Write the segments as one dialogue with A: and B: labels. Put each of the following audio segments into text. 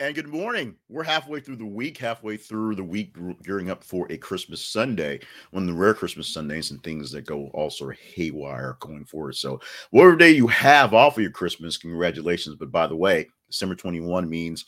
A: And good morning. We're halfway through the week, halfway through the week, gearing up for a Christmas Sunday, one of the rare Christmas Sundays and things that go all sort of haywire going forward. So, whatever day you have off of your Christmas, congratulations. But by the way, December 21 means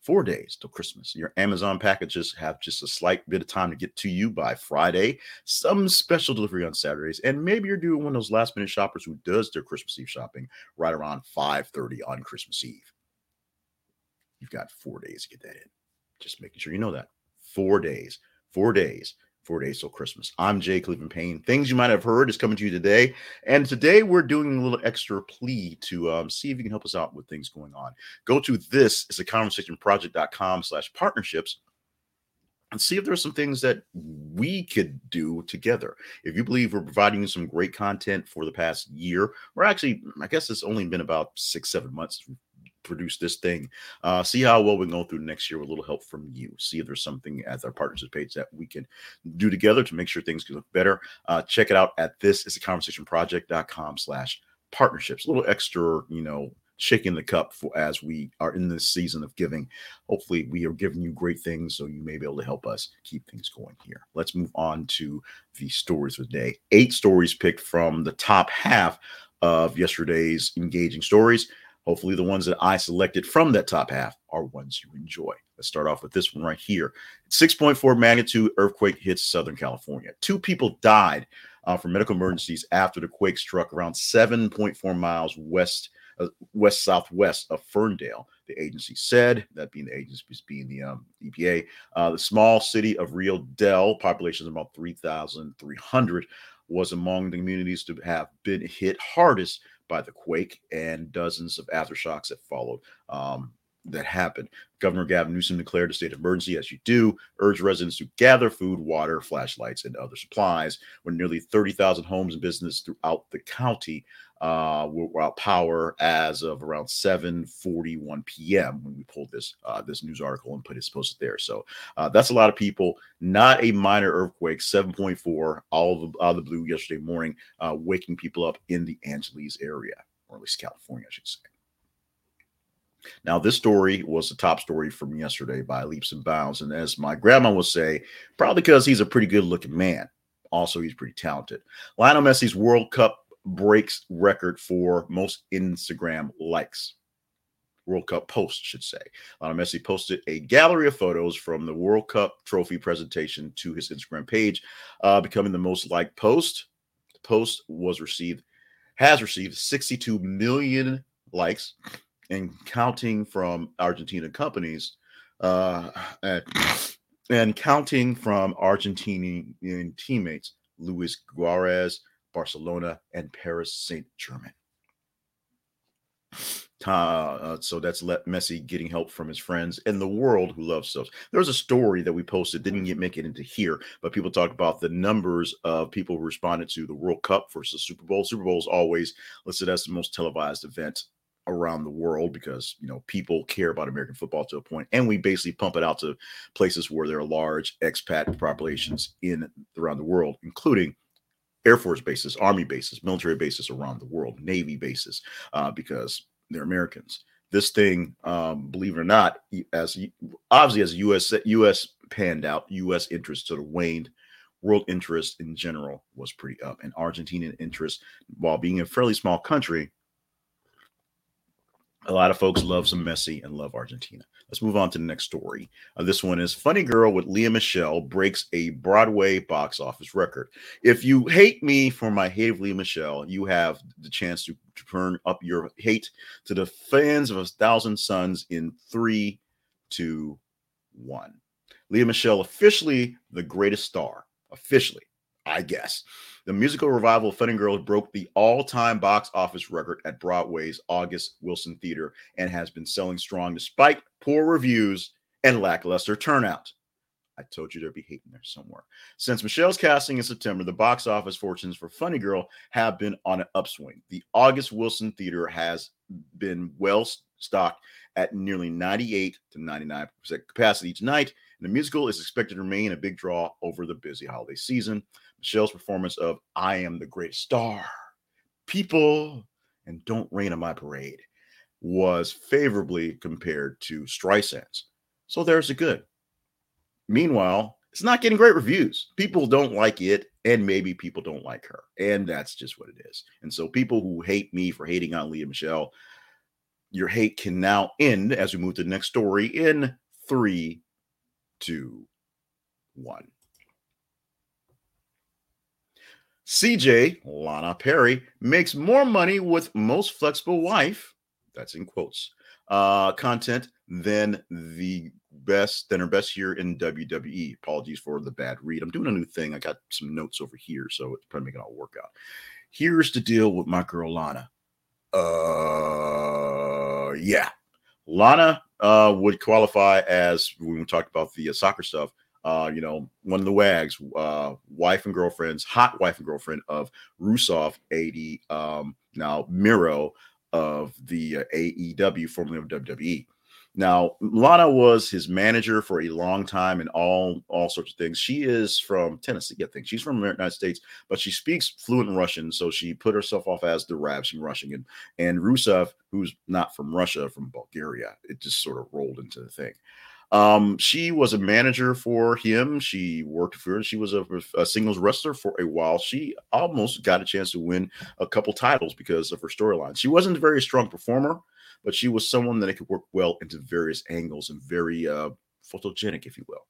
A: four days till Christmas. Your Amazon packages have just a slight bit of time to get to you by Friday, some special delivery on Saturdays, and maybe you're doing one of those last minute shoppers who does their Christmas Eve shopping right around 5:30 on Christmas Eve. You've got four days to get that in. Just making sure you know that. Four days, four days, four days till Christmas. I'm Jay Cleveland Payne. Things you might have heard is coming to you today. And today we're doing a little extra plea to um, see if you can help us out with things going on. Go to this is a conversation project.com slash partnerships and see if there's some things that we could do together. If you believe we're providing you some great content for the past year, or actually, I guess it's only been about six, seven months produce this thing. Uh, see how well we can go through next year with a little help from you. See if there's something at our partnership page that we can do together to make sure things can look better. Uh, check it out at this is a conversation project.com slash partnerships. A little extra, you know, shaking the cup for as we are in this season of giving. Hopefully, we are giving you great things so you may be able to help us keep things going here. Let's move on to the stories of the day. Eight stories picked from the top half of yesterday's engaging stories. Hopefully, the ones that I selected from that top half are ones you enjoy. Let's start off with this one right here 6.4 magnitude earthquake hits Southern California. Two people died uh, from medical emergencies after the quake struck around 7.4 miles west. Uh, west southwest of Ferndale, the agency said, that being the agency being the um, EPA. Uh, the small city of Rio Dell, population is about 3,300, was among the communities to have been hit hardest by the quake and dozens of aftershocks that followed. Um, that happened. Governor Gavin Newsom declared a state of emergency, as you do, urged residents to gather food, water, flashlights, and other supplies. When nearly 30,000 homes and businesses throughout the county uh, were without power as of around 7:41 p.m. when we pulled this uh, this news article and put it posted there. So uh, that's a lot of people. Not a minor earthquake, 7.4, all of the, out of the blue yesterday morning, uh, waking people up in the Angeles area, or at least California, I should say. Now, this story was the top story from yesterday by leaps and bounds. And as my grandma would say, probably because he's a pretty good looking man. Also, he's pretty talented. Lionel Messi's World Cup breaks record for most Instagram likes. World Cup post, should say. Lionel Messi posted a gallery of photos from the World Cup trophy presentation to his Instagram page, uh, becoming the most liked post. The post was received, has received 62 million likes, and counting from Argentina companies, uh, and, and counting from Argentinian teammates, Luis Suarez, Barcelona, and Paris Saint Germain. Uh, so that's let Messi getting help from his friends in the world who loves subs. There was a story that we posted, didn't get make it into here, but people talked about the numbers of people who responded to the World Cup versus Super Bowl. Super Bowl is always listed as the most televised event around the world because you know people care about American football to a point, and we basically pump it out to places where there are large expat populations in around the world, including Air Force bases, Army bases, military bases around the world, Navy bases, uh, because they're Americans. This thing, um, believe it or not, as obviously as U.S. U.S. panned out, U.S. interest sort of waned. World interest in general was pretty up, and Argentinian interest, while being a fairly small country, a lot of folks love some Messi and love Argentina. Let's move on to the next story. Uh, this one is Funny Girl with Lea Michele breaks a Broadway box office record. If you hate me for my hate of Lea Michele, you have the chance to, turn up your hate to the fans of A Thousand Suns in three, two, one. Lea Michele officially the greatest star. Officially, I guess. The musical revival of Funny Girls broke the all time box office record at Broadway's August Wilson Theater and has been selling strong despite poor reviews and lackluster turnout. I told you there'd be hating there somewhere. Since Michele's casting in September, the box office fortunes for Funny Girl have been on an upswing. The August Wilson Theater has been well stocked at nearly 98 to 99% capacity each night, and the musical is expected to remain a big draw over the busy holiday season. Michele's performance of I Am the Great Star, People, and Don't Rain on My Parade was favorably compared to Streisand's. So there's a good. Meanwhile, it's not getting great reviews. People don't like it, and maybe people don't like her. And that's just what it is. And so people who hate me for hating on Lea Michele, your hate can now end as we move to the next story in three, two, one. CJ, Lana Perry, makes more money with most flexible wife, that's in quotes, uh, content than the best, than her best year in WWE. Apologies for the bad read. I'm doing a new thing. I got some notes over here, so it's probably making it all work out. Here's the deal with my girl Lana. Uh, yeah. Lana uh, would qualify as when we talked about the uh, soccer stuff uh, you know, one of the wags, uh, wife and girlfriends, hot wife and girlfriend of Rusev, 80, um, now Miro of the uh, AEW, formerly of WWE. Now, Lana was his manager for a long time and all all sorts of things. She is from Tennessee, I think. She's from the United States, but she speaks fluent Russian, so she put herself off as the Russian. And, and Rusev, who's not from Russia, from Bulgaria, it just sort of rolled into the thing. Um, she was a manager for him. She worked for. She was a, a, singles wrestler for a while. She almost got a chance to win a couple titles because of her storyline. She wasn't a very strong performer, but she was someone that could work well into various angles and very uh, photogenic, if you will.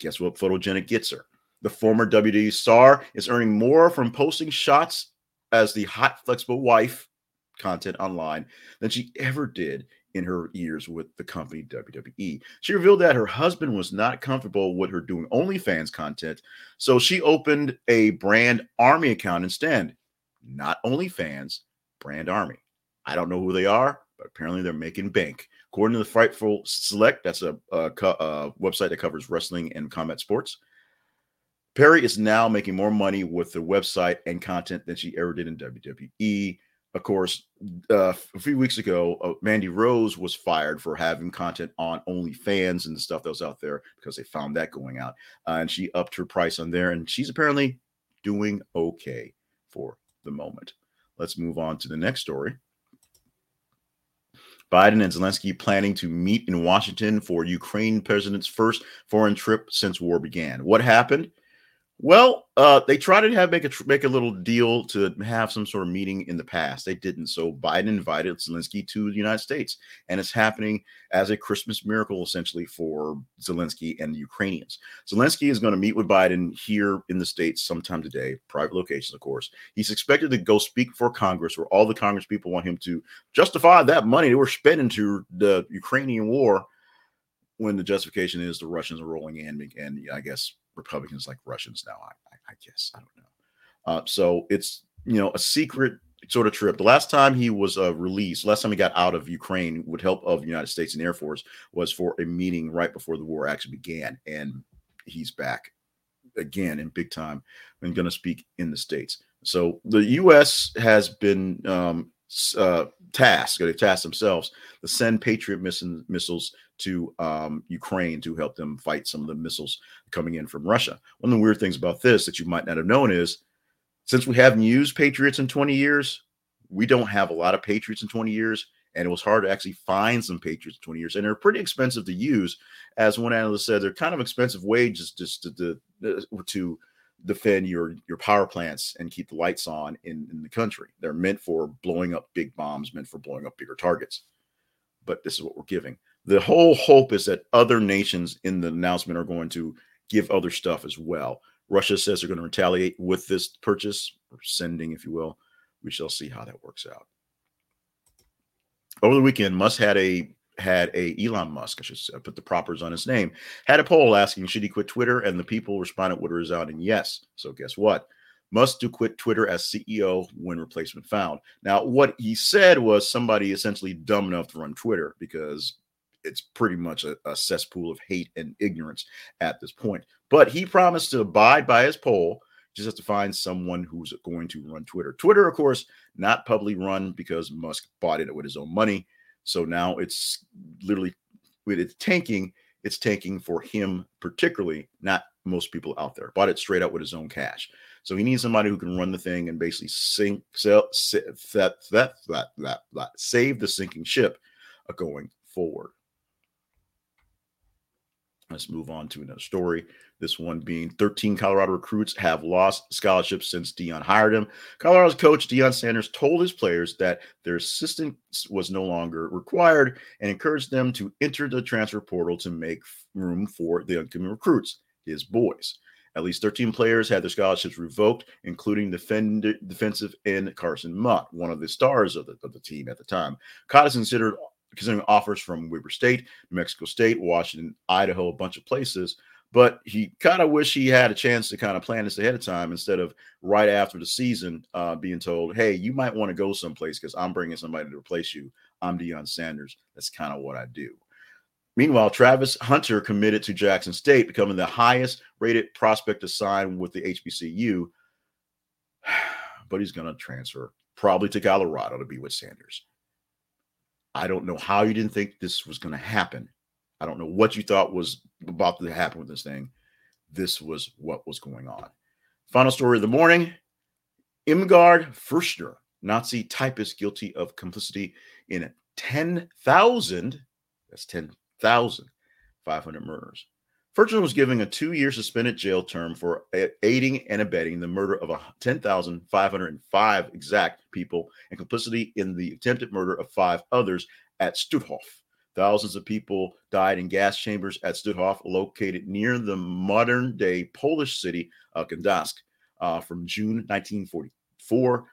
A: Guess what? Photogenic gets her. The former WWE star is earning more from posting shots as the hot, flexible wife content online than she ever did in her years with the company WWE. She revealed that her husband was not comfortable with her doing OnlyFans content, so she opened a brand army account instead. Not OnlyFans, brand army. I don't know who they are, but apparently they're making bank. According to the Fightful Select, that's a, a, a website that covers wrestling and combat sports. Perry is now making more money with the website and content than she ever did in WWE of course, uh, a few weeks ago, uh, Mandy Rose was fired for having content on OnlyFans and the stuff that was out there because they found that going out. Uh, and she upped her price on there, and she's apparently doing okay for the moment. Let's move on to the next story. Biden and Zelensky planning to meet in Washington for Ukraine president's first foreign trip since war began. What happened? Well, uh, they tried to have make a make a little deal to have some sort of meeting in the past. They didn't. So Biden invited Zelensky to the United States, and it's happening as a Christmas miracle, essentially for Zelensky and the Ukrainians. Zelensky is going to meet with Biden here in the states sometime today, private locations, of course. He's expected to go speak for Congress, where all the Congress people want him to justify that money they were spending to the Ukrainian war. When the justification is the Russians are rolling in, and I guess Republicans like Russians now. I, I, guess I don't know. Uh, so it's you know a secret sort of trip. The last time he was uh, released, last time he got out of Ukraine with help of United States and Air Force was for a meeting right before the war actually began, and he's back again in big time and going to speak in the states. So the U.S. has been um, uh, tasked, they tasked themselves to send Patriot missiles to um, Ukraine to help them fight some of the missiles coming in from Russia. One of the weird things about this that you might not have known is since we haven't used Patriots in 20 years, we don't have a lot of Patriots in 20 years. And it was hard to actually find some Patriots in 20 years. And they're pretty expensive to use. As one analyst said, they're kind of expensive wages just to, to, to defend your your power plants and keep the lights on in, in the country. They're meant for blowing up big bombs, meant for blowing up bigger targets. But this is what we're giving the whole hope is that other nations in the announcement are going to give other stuff as well. Russia says they're going to retaliate with this purchase or sending, if you will. We shall see how that works out. Over the weekend, Musk had a had a Elon Musk, I should put the propers on his name, had a poll asking should he quit Twitter, and the people responded with a resounding yes. So guess what? Musk to quit Twitter as CEO when replacement found. Now, what he said was somebody essentially dumb enough to run Twitter because it's pretty much a, a, cesspool of hate and ignorance at this point. But he promised to abide by his poll. Just have to find someone who's going to run Twitter. Twitter, of course, not publicly run because Musk bought it with his own money. So now it's literally with it tanking. It's tanking for him particularly, not most people out there. Bought it straight out with his own cash. So he needs somebody who can run the thing and basically sink, sell, that, that, that, that, that, save the sinking ship uh, going forward. Let's move on to another story. This one being 13 Colorado recruits have lost scholarships since Deion hired them. Colorado's coach Deion Sanders told his players that their assistance was no longer required and encouraged them to enter the transfer portal to make room for the incoming recruits, his boys. At least 13 players had their scholarships revoked, including defensive end Carson Mott, one of the stars of the, of the team at the time. Cott considered considering offers from Weber State, New Mexico State, Washington, Idaho, a bunch of places. But he kind of wish he had a chance to kind of plan this ahead of time instead of right after the season uh, being told, "Hey, you might want to go someplace because I'm bringing somebody to replace you. I'm Deion Sanders. That's kind of what I do." Meanwhile, Travis Hunter committed to Jackson State, becoming the highest rated prospect to sign with the HBCU. But he's going to transfer probably to Colorado to be with Sanders. I don't know how you didn't think this was going to happen. I don't know what you thought was about to happen with this thing. This was what was going on. Final story of the morning Irmgard Furchner, Nazi typist guilty of complicity in 10,000, that's 10,500 murders. Furchner was given a two year suspended jail term for aiding and abetting the murder of 10,505 exact people and complicity in the attempted murder of five others at Stutthof. Thousands of people died in gas chambers at Stutthof, located near the modern day Polish city of Gdansk, uh, from June 1944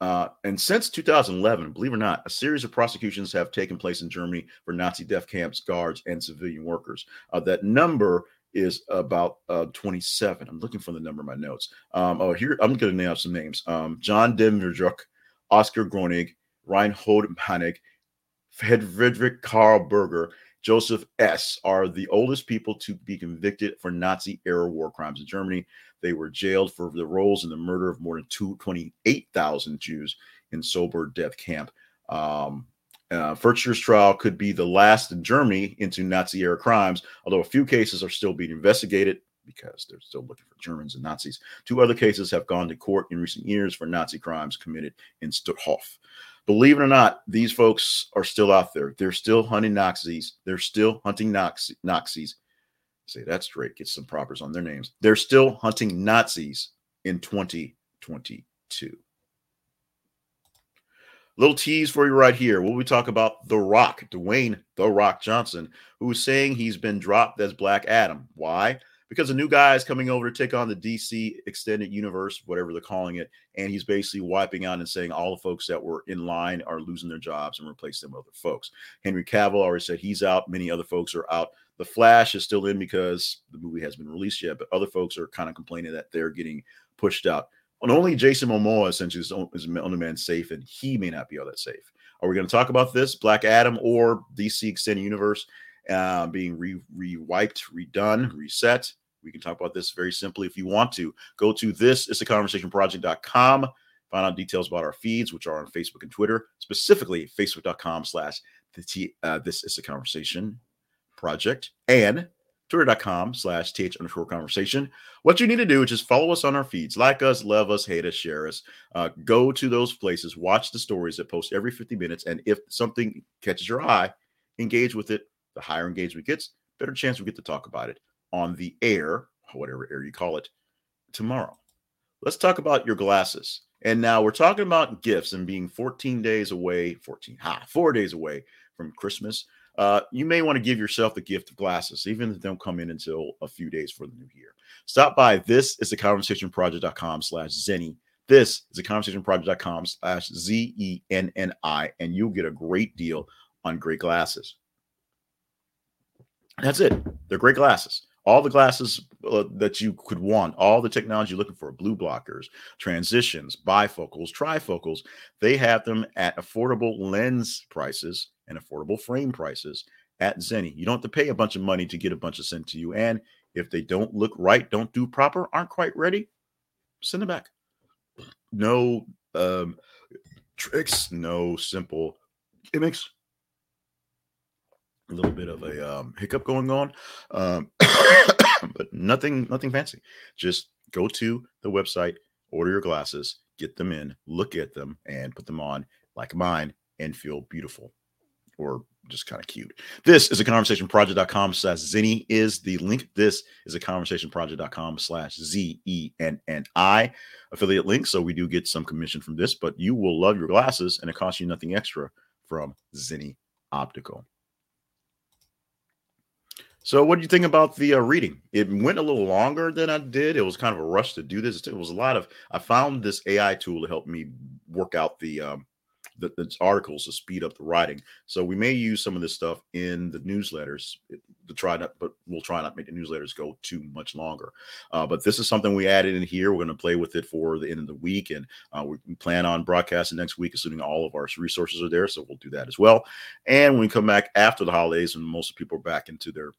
A: uh, and since 2011, believe it or not, a series of prosecutions have taken place in Germany for Nazi death camps, guards, and civilian workers. Uh, that number is about uh, 27. I'm looking for the number in my notes. Um, oh, here I'm going to name some names: um, John Demjanjuk, Oscar Groening, Reinhold Hanning, Friedrich Karl Berger, Joseph S. are the oldest people to be convicted for Nazi era war crimes in Germany. They were jailed for their roles in the murder of more than 28,000 Jews in Sobibor death camp. Um, uh, trial could be the last in Germany into Nazi era crimes, although a few cases are still being investigated because they're still looking for Germans and Nazis. Two other cases have gone to court in recent years for Nazi crimes committed in Stutthof believe it or not, these folks are still out there. They're still hunting Nazis. They're still hunting Nazis. Say that straight. Get some propers on their names. They're still hunting Nazis in 2022. Little tease for you right here. Will we talk about The Rock, Dwayne The Rock Johnson, who's saying he's been dropped as Black Adam? Why? Because a new guy is coming over to take on the DC extended universe, whatever they're calling it, and he's basically wiping out and saying all the folks that were in line are losing their jobs and replace them with other folks. Henry Cavill already said he's out. Many other folks are out. The Flash is still in because the movie hasn't been released yet, but other folks are kind of complaining that they're getting pushed out. And only Jason Momoa essentially is, is only man safe, and he may not be all that safe. Are we going to talk about this, Black Adam or DC Extended Universe? Uh, being re, re-wiped, redone, reset. We can talk about this very simply if you want to. Go to this is a conversation project.com. Find out details about our feeds, which are on Facebook and Twitter, specifically facebook.com slash uh, this is a conversation project and twitter.com slash th underscore conversation. What you need to do is just follow us on our feeds, like us, love us, hate us, share us. Uh, go to those places, watch the stories that post every 50 minutes. And if something catches your eye, engage with it the higher engagement gets, better chance we get to talk about it on the air, whatever air you call it, tomorrow. Let's talk about your glasses. And now we're talking about gifts and being 14 days away, 14, ha, four days away from Christmas. Uh, you may want to give yourself the gift of glasses, even if they don't come in until a few days for the new year. Stop by. This is the conversation project.com slash Zenni. This is the conversation project.com slash Z E N N I, and you'll get a great deal on great glasses. That's it. They're great glasses. All the glasses uh, that you could want, all the technology you're looking for, blue blockers, transitions, bifocals, trifocals, they have them at affordable lens prices and affordable frame prices at Zenni. You don't have to pay a bunch of money to get a bunch of sent to you. And if they don't look right, don't do proper, aren't quite ready, send them back. No um, tricks, no simple gimmicks a little bit of a um, hiccup going on, um, but nothing, nothing fancy. Just go to the website, order your glasses, get them in, look at them, and put them on like mine, and feel beautiful. or just kind of cute. This is a conversationproject.com slash Zenni is the link. This is a conversationproject.com slash Z E N N I affiliate link. So we do get some commission from this, but you will love your glasses and it costs you nothing extra from Zenni Optical. So, what do you think about the uh, reading? It went a little longer than I did. It was kind of a rush to do this. It was a lot of. I found this AI tool to help me work out the um, the, the, articles to speed up the writing. So we may use some of this stuff in the newsletters to try not, but we'll try not make the newsletters go too much longer. Uh, but this is something we added in here. We're going to play with it for the end of the week, and uh, we plan on broadcasting next week, assuming all of our resources are there. So we'll do that as well. And when we come back after the holidays, and most people are back into their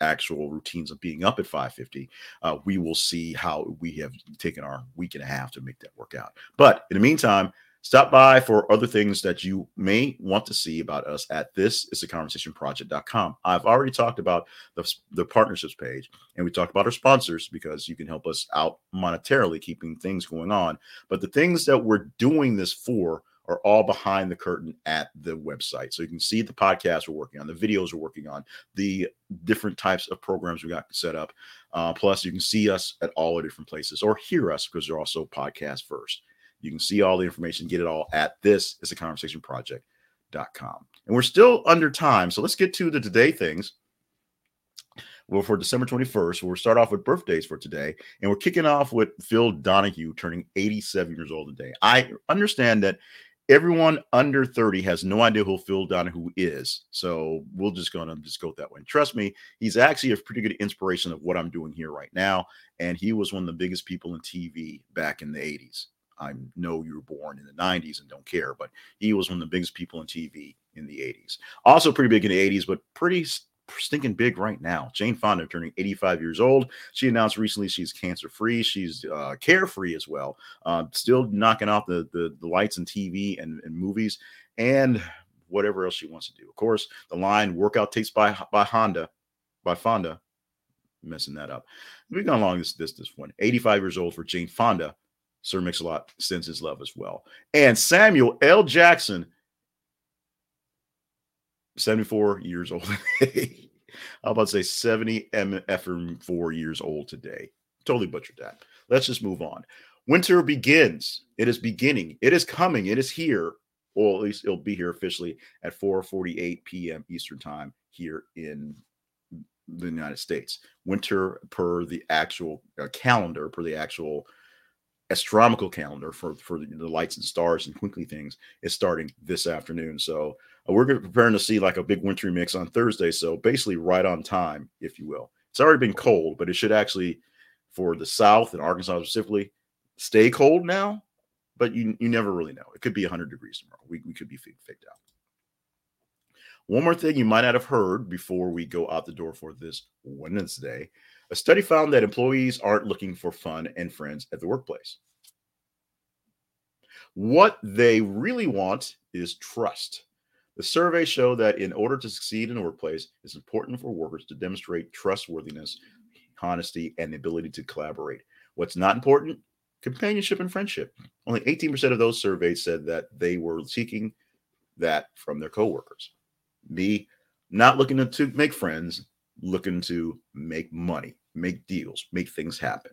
A: actual routines of being up at 550 uh, we will see how we have taken our week and a half to make that work out but in the meantime Stop by for other things that you may want to see about us at this is a conversation project.com. I've already talked about the, the partnerships page and we talked about our sponsors because you can help us out monetarily keeping things going on. But the things that we're doing this for are all behind the curtain at the website. So you can see the podcast we're working on, the videos we're working on, the different types of programs we got set up. Uh, plus, you can see us at all the different places or hear us because they're also podcast first. You can see all the information, get it all at this is a conversation project.com. And we're still under time. So let's get to the today things. Well, for December 21st, we'll start off with birthdays for today. And we're kicking off with Phil Donahue turning 87 years old today. I understand that everyone under 30 has no idea who Phil Donahue is. So we're just going to just go that way. And trust me, he's actually a pretty good inspiration of what I'm doing here right now. And he was one of the biggest people in TV back in the 80s. I know you were born in the 90s and don't care, but he was one of the biggest people in TV in the 80s. Also, pretty big in the 80s, but pretty stinking big right now. Jane Fonda turning 85 years old. She announced recently she's cancer free. She's uh, carefree as well. Uh, still knocking off the, the, the lights and TV and, and movies and whatever else she wants to do. Of course, the line workout takes by by Honda by Fonda. Messing that up. We've gone along this this this one. 85 years old for Jane Fonda. Sir Mix-a-Lot sends his love as well. And Samuel L. Jackson, 74 years old. I'm about to say 70 MF four years old today. Totally butchered that. Let's just move on. Winter begins. It is beginning. It is coming. It is here. Or at least it'll be here officially at 4:48 p.m. Eastern time here in the United States. Winter per the actual uh, calendar, per the actual astronomical calendar for for the lights and stars and twinkly things is starting this afternoon. So Uh, we're preparing to see like a big wintry mix on Thursday. So basically, right on time, if you will. It's already been cold, but it should actually, for the South and Arkansas specifically, stay cold now. But you you never really know. It could be 100 degrees tomorrow. We we could be faked out. One more thing you might not have heard before we go out the door for this Wednesday a study found that employees aren't looking for fun and friends at the workplace. What they really want is trust. The survey showed that in order to succeed in the workplace, it's important for workers to demonstrate trustworthiness, honesty, and the ability to collaborate. What's not important? Companionship and friendship. Only 18% of those surveyed said that they were seeking that from their coworkers. B, not looking to make friends, looking to make money, make deals, make things happen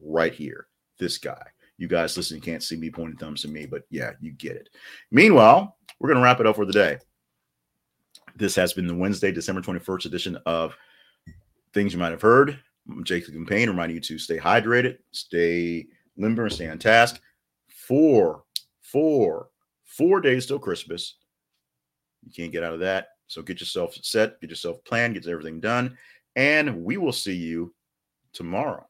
A: right here. This guy. You guys listen, you can't see me pointing thumbs to me, but yeah, you get it. Meanwhile, we're going to wrap it up for the day. This has been the Wednesday, December 21st edition of Things You Might Have Heard. I'm Jacob Payne, reminding you to stay hydrated, stay limber, and stay on task. Four, four, four days till Christmas. You can't get out of that. So get yourself set, get yourself planned, get everything done, and we will see you tomorrow.